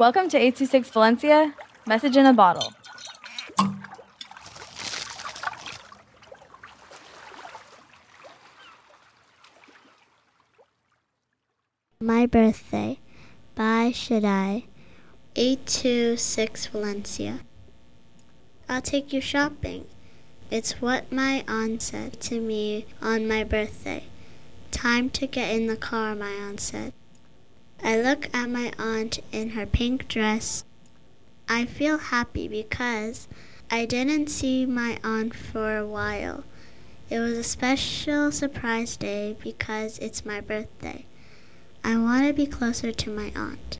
Welcome to 826 Valencia, message in a bottle. My birthday by Shiddai. 826 Valencia. I'll take you shopping. It's what my aunt said to me on my birthday. Time to get in the car, my aunt said. I look at my aunt in her pink dress. I feel happy because I didn't see my aunt for a while. It was a special surprise day because it's my birthday. I want to be closer to my aunt.